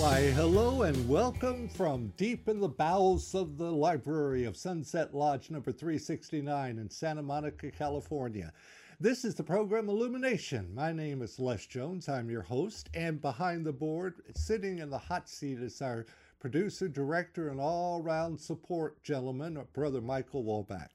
Why, hello and welcome from deep in the bowels of the library of Sunset Lodge number 369 in Santa Monica, California. This is the program Illumination. My name is Les Jones. I'm your host, and behind the board, sitting in the hot seat, is our producer, director, and all round support gentleman, Brother Michael Wolbach.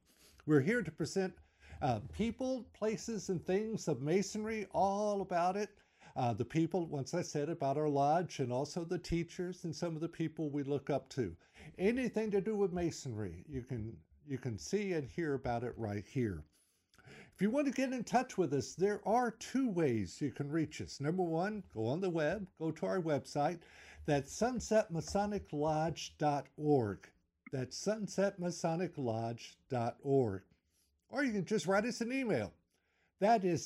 We're here to present uh, people, places, and things of Masonry, all about it. Uh, the people, once I said, about our lodge, and also the teachers and some of the people we look up to. Anything to do with Masonry, you can you can see and hear about it right here. If you want to get in touch with us, there are two ways you can reach us. Number one, go on the web, go to our website. That's sunsetmasoniclodge.org. That's sunsetmasoniclodge.org. Or you can just write us an email. That is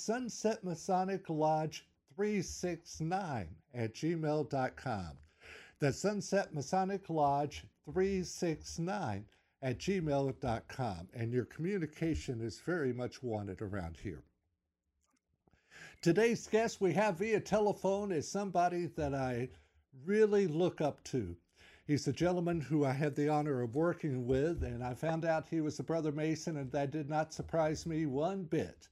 sunsetmasoniclodge369 at gmail.com. That's sunsetmasoniclodge369 at gmail.com, and your communication is very much wanted around here. Today's guest we have via telephone is somebody that I really look up to. He's a gentleman who I had the honor of working with, and I found out he was a brother Mason, and that did not surprise me one bit.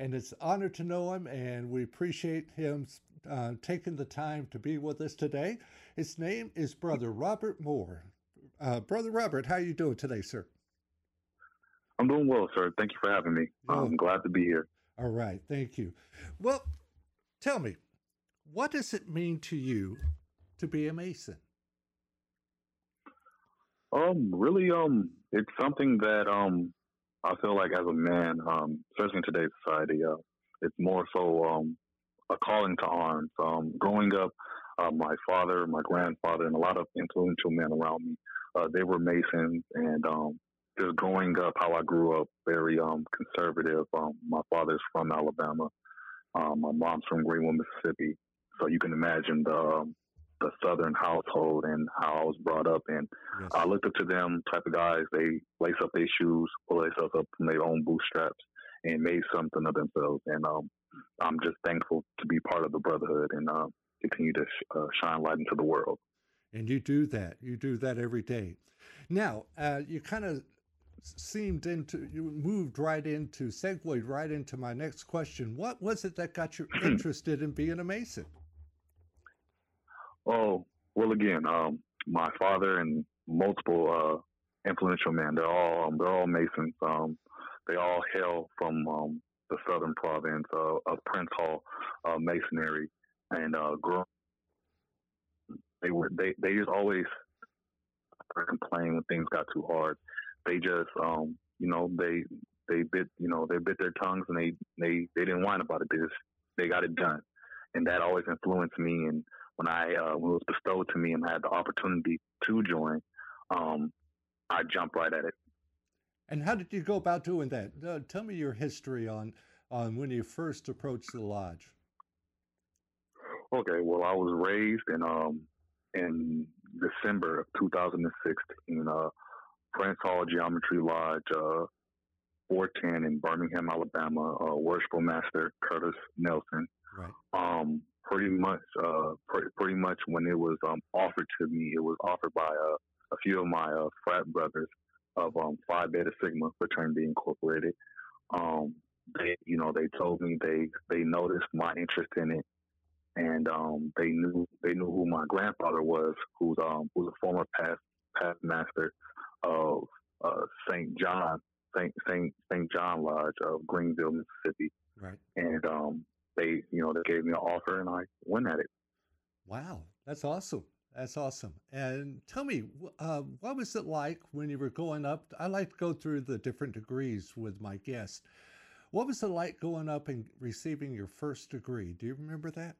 And it's an honor to know him, and we appreciate him uh, taking the time to be with us today. His name is Brother Robert Moore. Uh, Brother Robert, how are you doing today, sir? I'm doing well, sir. Thank you for having me. Oh. I'm glad to be here. All right, thank you. Well, tell me, what does it mean to you to be a Mason? Um, really, um, it's something that um, I feel like as a man, um, especially in today's society, uh, it's more so um, a calling to arms. Um, growing up, uh, my father, my grandfather, and a lot of influential men around me, uh, they were Masons, and um, just growing up, how I grew up, very um, conservative. Um, my father's from Alabama. Um, my mom's from Greenwood, Mississippi. So you can imagine the um, the Southern household and how I was brought up. And yes. I looked up to them type of guys. They lace up their shoes, pull themselves up from their own bootstraps, and made something of themselves. And um, I'm just thankful to be part of the brotherhood and uh, continue to sh- uh, shine light into the world. And you do that. You do that every day. Now, uh, you kind of seemed into, you moved right into, segued right into my next question. What was it that got you interested in being a Mason? Oh, well, again, um, my father and multiple uh, influential men, they're all, um, they're all Masons. Um, they all hail from um, the southern province uh, of Prince Hall uh, Masonry, and uh. They were they they just always complain when things got too hard. They just um you know they they bit you know they bit their tongues and they they they didn't whine about it. They just they got it done, and that always influenced me. And when I uh, when it was bestowed to me and I had the opportunity to join, um, I jumped right at it. And how did you go about doing that? Uh, tell me your history on on when you first approached the lodge. Okay, well, I was raised in um in December of 2016, uh, Prince Hall Geometry Lodge, uh, 410 in Birmingham, Alabama. Uh, worshipful Master Curtis Nelson. Right. Um, pretty much, uh, pretty, pretty much when it was um, offered to me, it was offered by uh, a few of my uh, frat brothers of um, Phi Beta Sigma Fraternity Incorporated. Um, they, you know, they told me they they noticed my interest in it, and um, they knew they knew who my grandfather was, who's um who's a former past past master of uh, Saint John Saint Saint Saint John Lodge of Greenville, Mississippi. Right. And um, they you know they gave me an offer, and I went at it. Wow, that's awesome. That's awesome. And tell me, uh, what was it like when you were going up? I like to go through the different degrees with my guests. What was it like going up and receiving your first degree? Do you remember that?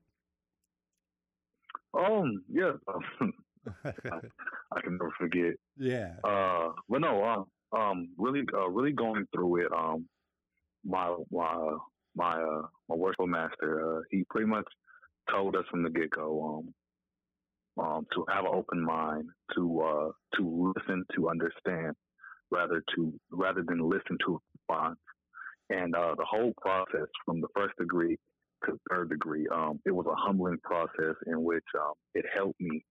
Um, yeah. I, I, can never forget. Yeah. Uh, but no, uh, um, really, uh, really going through it. Um, my my my uh my worshipful master, uh, he pretty much told us from the get go, um, um, to have an open mind, to uh, to listen, to understand, rather to rather than listen to response. And uh, the whole process from the first degree to third degree, um, it was a humbling process in which um, it helped me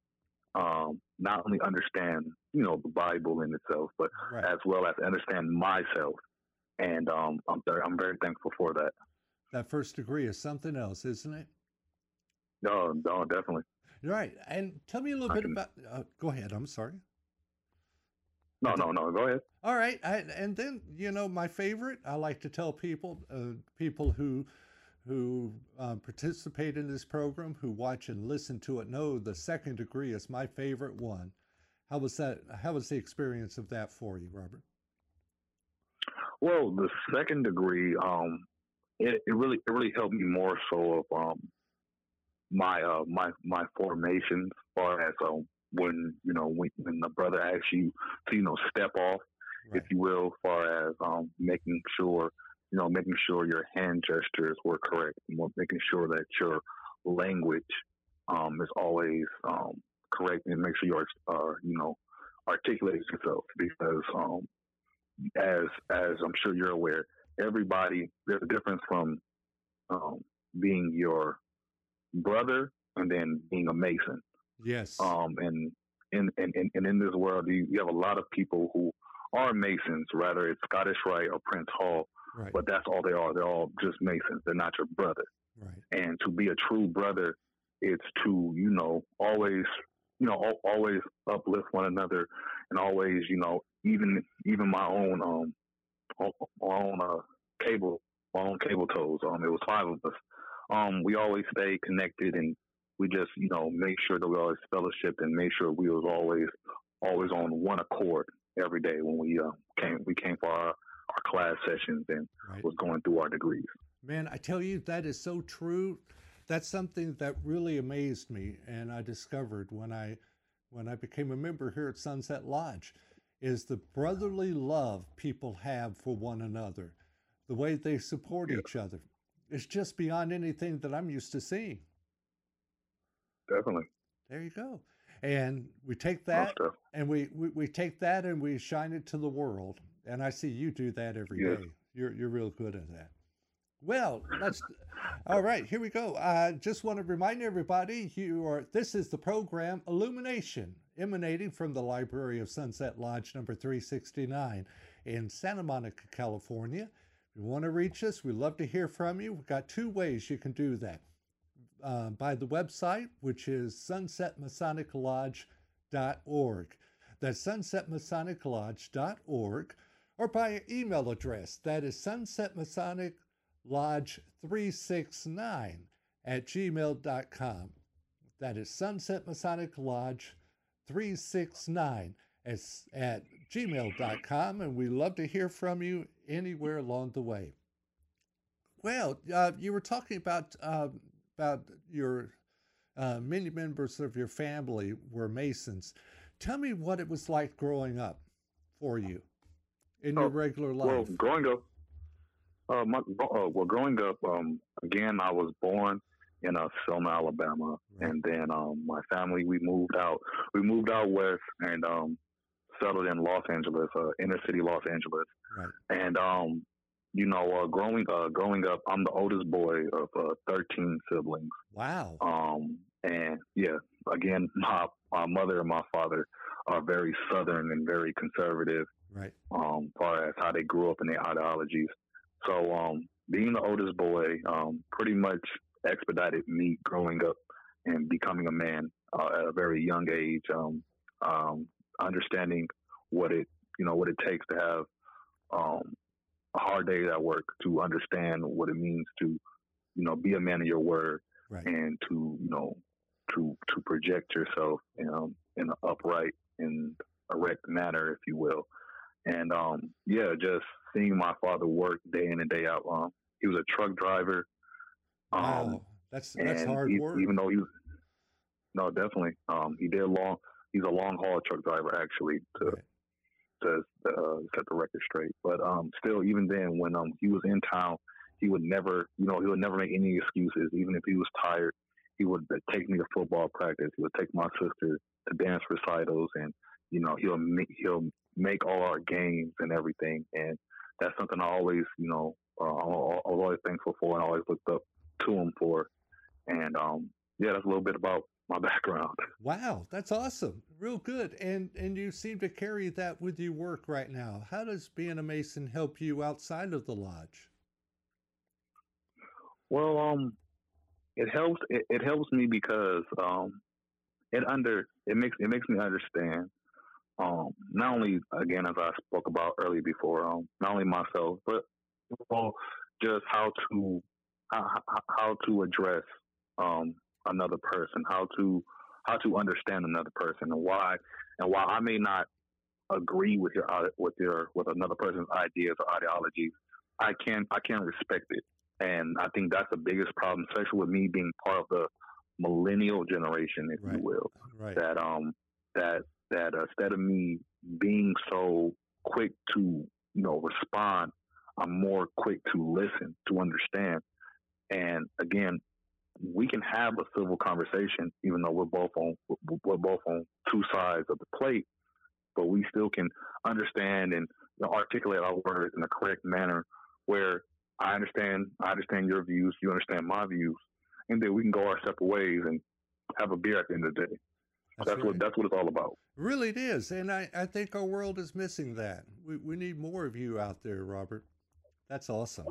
um, not only understand, you know, the Bible in itself, but right. as well as understand myself. And um, I'm very, I'm very thankful for that. That first degree is something else, isn't it? No, no, definitely. Right. And tell me a little I bit can... about. Uh, go ahead. I'm sorry. No, no, no. Go ahead. All right. I, and then you know my favorite. I like to tell people, uh, people who who um, participate in this program, who watch and listen to it, know the second degree is my favorite one. How was that? How was the experience of that for you, Robert? Well, the second degree, um, it, it really it really helped me more so of um, my uh, my my formation as far as um, when you know when, when the brother asks you to you know step off, right. if you will, as far as um, making sure you know making sure your hand gestures were correct, making sure that your language um, is always um, correct, and make sure you are uh, you know articulate yourself because um, as as I'm sure you're aware, everybody there's a difference from um, being your brother and then being a Mason. Yes. Um, and in and, and, and in this world, you, you have a lot of people who are Masons, whether it's Scottish Rite or Prince Hall, right. but that's all they are. They're all just Masons. They're not your brother. Right. And to be a true brother, it's to you know always you know always uplift one another and always you know even even my own um my own uh, cable my own cable tows um it was five of us um we always stay connected and we just, you know, make sure that we always fellowship and make sure we was always always on one accord every day when we uh, came we came for our, our class sessions and right. was going through our degrees. Man, I tell you that is so true. That's something that really amazed me and I discovered when I when I became a member here at Sunset Lodge is the brotherly love people have for one another. The way they support yeah. each other. It's just beyond anything that I'm used to seeing definitely. There you go. And we take that and we, we, we, take that and we shine it to the world. And I see you do that every day. You're you're real good at that. Well, let's all right, here we go. I just want to remind everybody you are this is the program Illumination, emanating from the library of Sunset Lodge number 369 in Santa Monica, California. If you want to reach us, we'd love to hear from you. We've got two ways you can do that uh, by the website, which is sunsetmasoniclodge.org. That's sunsetmasoniclodge.org, or by email address. That is sunsetmasoniclodge369 at gmail.com. That is Sunset Masonic Lodge 369 at gmail.com, and we love to hear from you anywhere along the way. Well, uh, you were talking about uh, about your uh, many members of your family were Masons. Tell me what it was like growing up for you in your oh, regular life. Well, growing up, uh, my, uh, well, growing up, um, again, I was born in uh, Selma, Alabama, right. and then um, my family we moved out. We moved out west and um, settled in Los Angeles, uh, inner city Los Angeles, right. and um, you know, uh, growing uh, growing up, I'm the oldest boy of uh, 13 siblings. Wow. Um, and yeah, again, my my mother and my father are very southern and very conservative. Right. Um, far as how they grew up and their ideologies. So, um, being the oldest boy, um, pretty much expedited me growing up and becoming a man uh, at a very young age. Um, um, understanding what it, you know, what it takes to have um, a hard day at work to understand what it means to, you know, be a man of your word right. and to, you know, to to project yourself um, in an upright and erect manner, if you will. And um, yeah, just seeing my father work day in and day out. Um, he was a truck driver. Um, wow, that's that's hard he, work. Even though he was, no, definitely. Um, he did long. He's a long haul truck driver actually to right to uh, set the record straight. But um, still, even then, when um, he was in town, he would never, you know, he would never make any excuses. Even if he was tired, he would uh, take me to football practice. He would take my sister to dance recitals, and you know, he'll he'll make all our games and everything. And that's something I always, you know, uh, I was always thankful for, and always looked up to him for. And um, yeah, that's a little bit about my background. Wow, that's awesome. Real good. And and you seem to carry that with your work right now. How does being a Mason help you outside of the lodge? Well, um, it helps. It, it helps me because um, it under it makes it makes me understand um, not only again as I spoke about earlier before, um, not only myself, but well, just how to how, how to address um, another person, how to how to understand another person, and why and why I may not agree with your with your with another person's ideas or ideologies, I can I can respect it, and I think that's the biggest problem, especially with me being part of the millennial generation, if right. you will. Right. That um that that instead of me being so quick to you know respond, I'm more quick to listen to understand. And again, we can have a civil conversation, even though we're both on we're both on two sides of the plate, but we still can understand and you know, articulate our words in a correct manner, where I understand I understand your views, you understand my views, and then we can go our separate ways and have a beer at the end of the day. That's, that's what that's what it's all about. Really, it is, and I, I think our world is missing that. We we need more of you out there, Robert. That's awesome.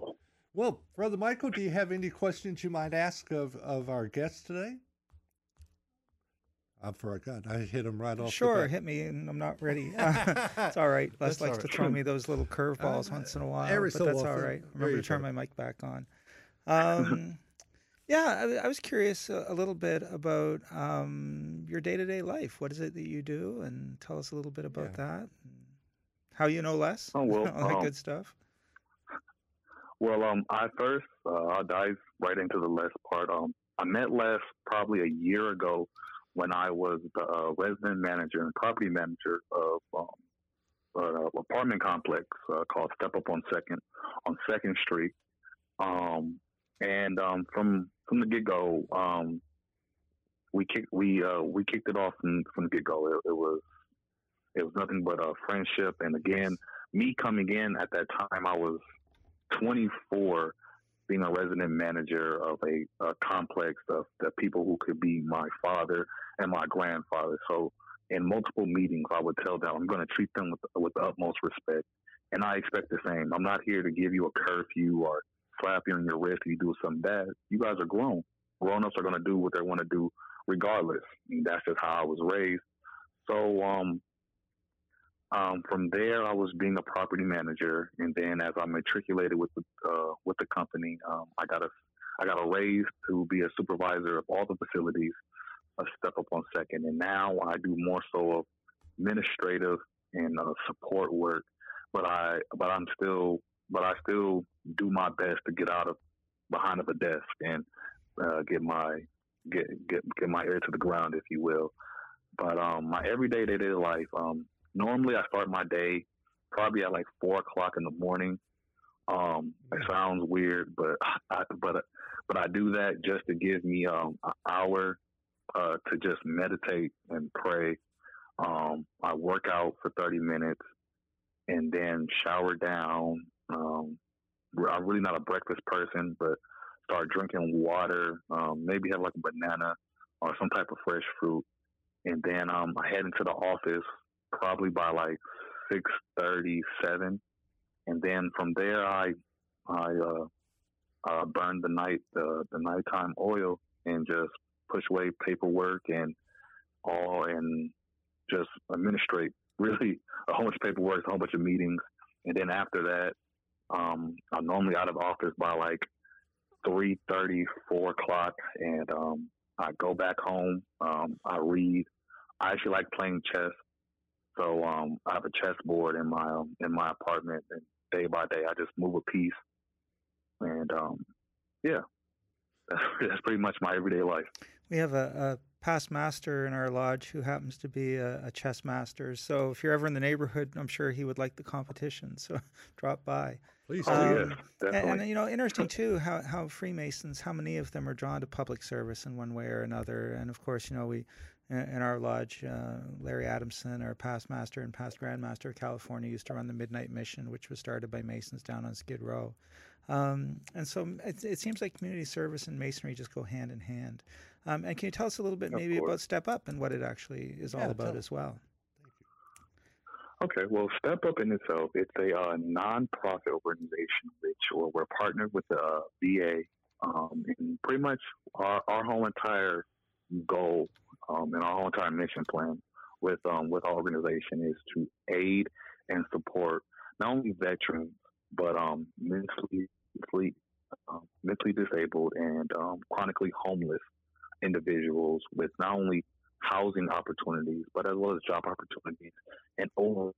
Well, Brother Michael, do you have any questions you might ask of, of our guests today? I forgot. I hit him right off. Sure, hit me, and I'm not ready. it's all right. Les likes right. to throw me those little curveballs uh, once in a while, every but so that's often. all right. Remember to turn go. my mic back on. Um, yeah, I, I, was curious a, a little bit about um, your day to day life. What is it that you do, and tell us a little bit about yeah. that. How you know Les? Oh well, all that um, good stuff. Well, um, I first uh, I'll dive right into the Les part. Um, I met Les probably a year ago when I was the uh, resident manager and property manager of um, an apartment complex uh, called Step Up on Second on Second Street. Um, and um, from from the get go, um, we kicked we uh, we kicked it off from, from the get go. It, it, was it was nothing but a friendship. And again, me coming in at that time, I was 24 being a resident manager of a, a complex of the people who could be my father and my grandfather. So in multiple meetings, I would tell them I'm going to treat them with, with the utmost respect. And I expect the same. I'm not here to give you a curfew or slap you on your wrist if you do something bad. You guys are grown. Grown ups are to do what they want to do regardless. That's just how I was raised. So, um, um, from there, I was being a property manager, and then as I matriculated with the uh, with the company, um, I got a I got a raise to be a supervisor of all the facilities, a step up on second, and now I do more so of administrative and uh, support work. But I but I'm still but I still do my best to get out of behind of a desk and uh, get my get get get my ear to the ground, if you will. But um, my everyday day to life, um, normally I start my day probably at like four o'clock in the morning. Um, it sounds weird, but I, but but I do that just to give me um, an hour uh, to just meditate and pray. Um, I work out for thirty minutes and then shower down. Um, I'm really not a breakfast person, but start drinking water. Um, maybe have like a banana or some type of fresh fruit, and then um, I head into the office probably by like six thirty seven, and then from there I I uh, uh, burn the night the the nighttime oil and just push away paperwork and all and just administrate really a whole bunch of paperwork, a whole bunch of meetings, and then after that, um, I'm normally out of office by like three thirty, four o'clock, and um, I go back home. Um, I read. I actually like playing chess. So um, I have a chessboard in my um, in my apartment, and day by day, I just move a piece, and um, yeah, that's, that's pretty much my everyday life. We have a, a past master in our lodge who happens to be a, a, chess master. So if you're ever in the neighborhood, I'm sure he would like the competition. So drop by. Please, oh, um, yes, and, and, you know, interesting too how how Freemasons, how many of them are drawn to public service in one way or another. And of course, you know, we in our lodge. Uh, Larry Adamson, our past master and past grandmaster of California, used to run the Midnight Mission, which was started by Masons down on Skid Row. Um, and so it, it, seems like community service and masonry just go hand in hand. Um, and can you tell us a little bit maybe about Step Up and what it actually is yeah, all about as well? Okay, well, Step Up in itself, it's a uh, nonprofit organization which well, we're partnered with the uh, VA, um, and pretty much our, our whole entire goal um, and our whole entire mission plan with um, with our organization is to aid and support not only veterans but um, mentally mentally, um, mentally disabled and um, chronically homeless individuals with not only housing opportunities but as well as job opportunities and over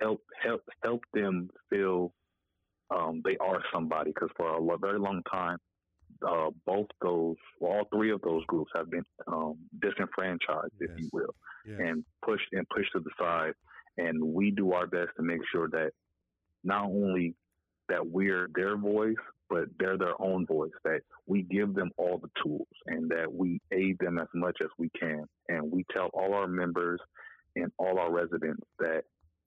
help help help them feel um, they are somebody because for a very long time uh, both those, well, all three of those groups have been um, disenfranchised, yes. if you will, yes. and pushed and pushed to the side. And we do our best to make sure that not only that we're their voice, but they're their own voice. That we give them all the tools and that we aid them as much as we can. And we tell all our members and all our residents that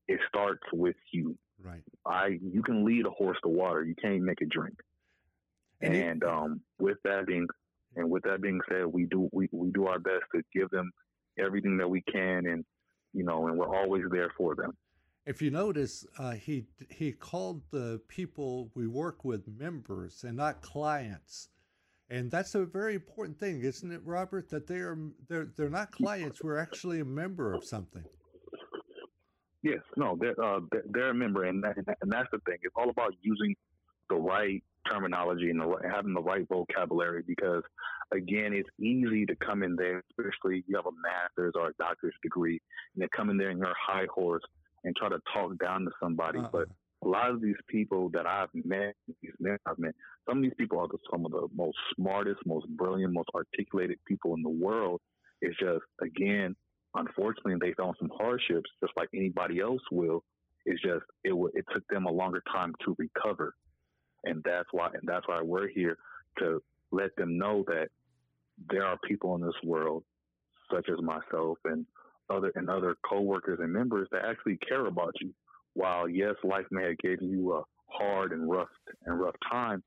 it starts with you. Right. I you can lead a horse to water. You can't make it drink. And, and it, um, with that being and with that being said, we do we, we do our best to give them everything that we can, and you know, and we're always there for them. If you notice, uh, he he called the people we work with members and not clients, and that's a very important thing, isn't it, Robert? That they are they're they're not clients; we're actually a member of something. Yes, no, they're uh, they're a member, and that, and that's the thing. It's all about using the right terminology and the, having the right vocabulary because again it's easy to come in there especially you have a master's or a doctor's degree and to come in there in your high horse and try to talk down to somebody uh-uh. but a lot of these people that I've met, these men I've met, some of these people are some of the most smartest, most brilliant, most articulated people in the world. It's just, again, unfortunately, they found some hardships, just like anybody else will. It's just it it took them a longer time to recover and that's why and that's why we're here to let them know that there are people in this world, such as myself and other and other coworkers and members that actually care about you. While yes, life may have given you a hard and rough and rough time,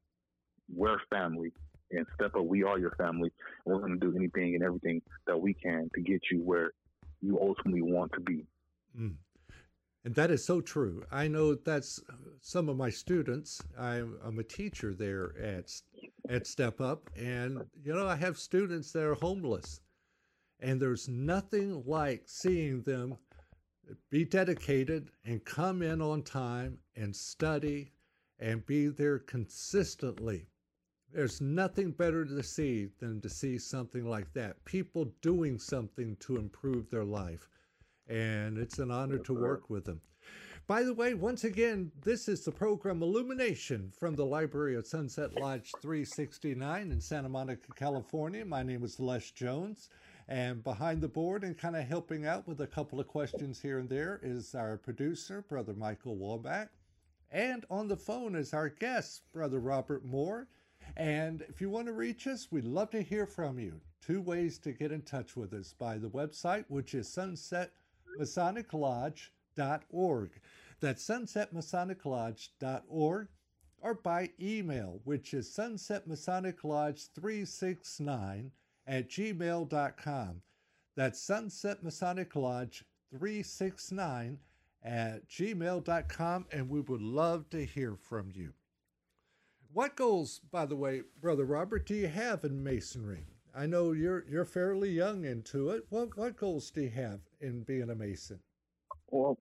we're family. And step up, we are your family. And we're going to do anything and everything that we can to get you where you ultimately want to be. Mm. And that is so true. I know that's some of my students. I'm, I'm, a teacher there at at Step Up, and you know I have students that are homeless, and there's nothing like seeing them be dedicated and come in on time and study and be there consistently. There's nothing better to see than to see something like that. People doing something to improve their life and it's an honor to work with them. By the way, once again, this is the program Illumination from the Library of Sunset Lodge 369 in Santa Monica, California. My name is Les Jones, and behind the board and kind of helping out with a couple of questions here and there is our producer, Brother Michael Wolbach. And on the phone is our guest, Brother Robert Moore. And if you want to reach us, we'd love to hear from you. Two ways to get in touch with us by the website, which is Sunset sunsetmasoniclodge.org. That's sunsetmasoniclodge.org or by email, which is sunsetmasoniclodge369 at gmail.com. That's Sunset Masonic Lodge 369 at gmail.com, and we would love to hear from you. What goals, by the way, Brother Robert, do you have in Masonry? I know you're you're fairly young into it. What what goals do you have in being a mason? Well,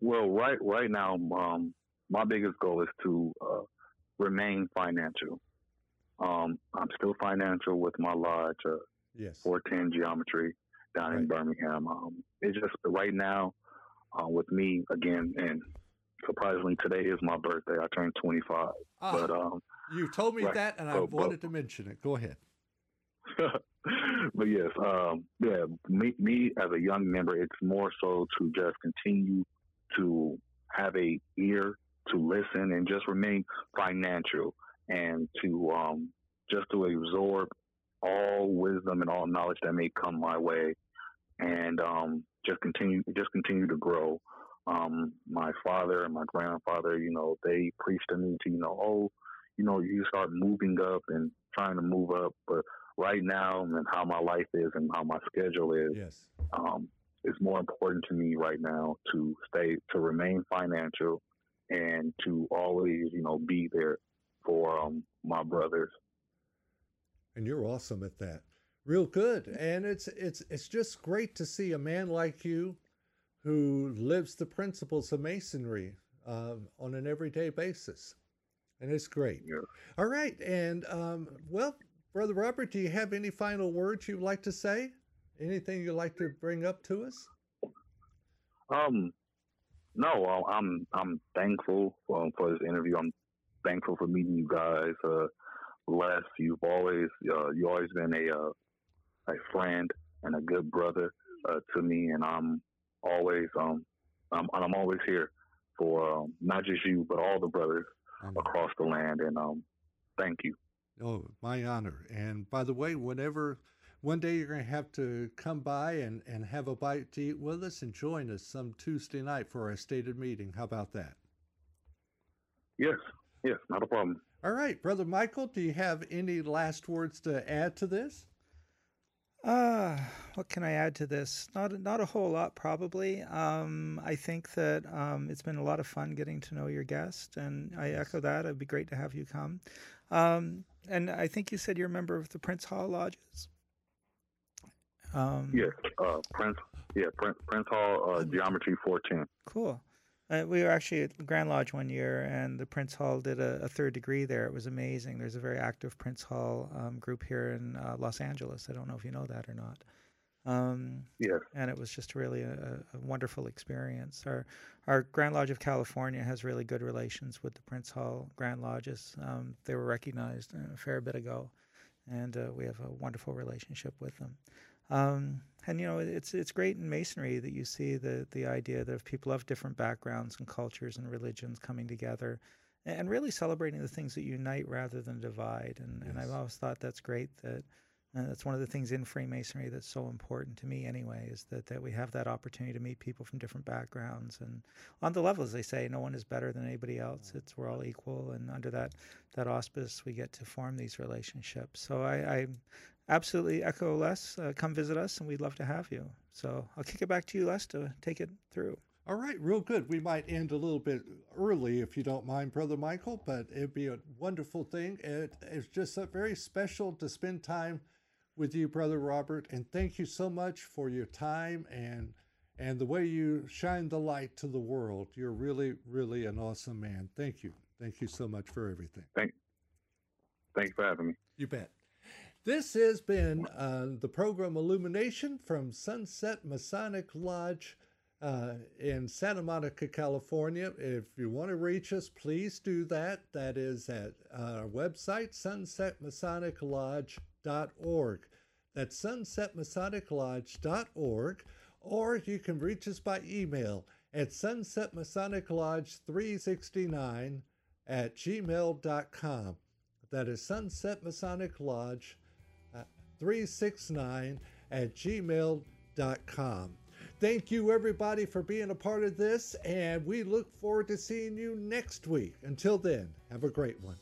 well, right right now, um, my biggest goal is to uh, remain financial. Um, I'm still financial with my lodge, uh, yes, 410 geometry down right. in Birmingham. Um, it's just right now uh, with me again, and surprisingly, today is my birthday. I turned 25. Ah, but um, you told me right, that, and I wanted but, to mention it. Go ahead. but yes, um, yeah, me, me as a young member, it's more so to just continue to have a ear to listen and just remain financial and to um, just to absorb all wisdom and all knowledge that may come my way, and um, just continue just continue to grow. Um, my father and my grandfather, you know, they preached to me to, you know, oh, you know, you start moving up and trying to move up. But right now, and how my life is and how my schedule is, yes, um, it's more important to me right now to stay to remain financial and to always, you know, be there for um, my brothers. And you're awesome at that. Real good. And it's it's it's just great to see a man like you who lives the principles of masonry uh, on an everyday basis. And it's great. Yeah. All right. And um, well, Brother Robert, do you have any final words you'd like to say? Anything you'd like to bring up to us? Um, no, I'm I'm thankful for, for this interview. I'm thankful for meeting you guys. Uh, Les, you've always uh, you always been a uh, a friend and a good brother uh, to me, and I'm always um I'm I'm always here for um, not just you but all the brothers across the land, and um thank you. Oh, my honor. And by the way, whenever one day you're going to have to come by and, and have a bite to eat with us and join us some Tuesday night for our stated meeting. How about that? Yes, yes, not a problem. All right, Brother Michael, do you have any last words to add to this? Uh, what can I add to this? Not not a whole lot, probably. Um, I think that um, it's been a lot of fun getting to know your guest, and I echo that. It'd be great to have you come. Um, and I think you said you're a member of the Prince Hall Lodges. Um, yes, uh, Prince. Yeah, Prince, Prince Hall uh, Geometry 14. Cool. Uh, we were actually at Grand Lodge one year, and the Prince Hall did a, a, third degree there. It was amazing. There's a very active Prince Hall um, group here in uh, Los Angeles. I don't know if you know that or not. Um, yeah. And it was just really a, a, wonderful experience. Our our Grand Lodge of California has really good relations with the Prince Hall Grand Lodges. Um, they were recognized a fair bit ago, and uh, we have a wonderful relationship with them. Um, and you know, it's it's great in masonry that you see the the idea that if people of different backgrounds and cultures and religions coming together, and really celebrating the things that unite rather than divide. And yes. and I've always thought that's great that. And that's one of the things in Freemasonry that's so important to me, anyway, is that, that we have that opportunity to meet people from different backgrounds. And on the level, as they say, no one is better than anybody else. It's we're all equal, and under that that auspice, we get to form these relationships. So I, I absolutely echo Les. Uh, come visit us, and we'd love to have you. So I'll kick it back to you, Les, to take it through. All right, real good. We might end a little bit early if you don't mind, Brother Michael, but it'd be a wonderful thing. It, it's just a very special to spend time with you, Brother Robert, and thank you so much for your time and and the way you shine the light to the world. You're really, really an awesome man. Thank you. Thank you so much for everything. Thank, thank you for having me. You bet. This has been uh, the program Illumination from Sunset Masonic Lodge uh, in Santa Monica, California. If you want to reach us, please do that. That is at our website, sunsetmasoniclodge.org. That's sunsetmasoniclodge.org. Or you can reach us by email at sunsetmasoniclodge369 at gmail.com. That is Sunset Masonic Lodge 369 at gmail.com. Thank you, everybody, for being a part of this, and we look forward to seeing you next week. Until then, have a great one.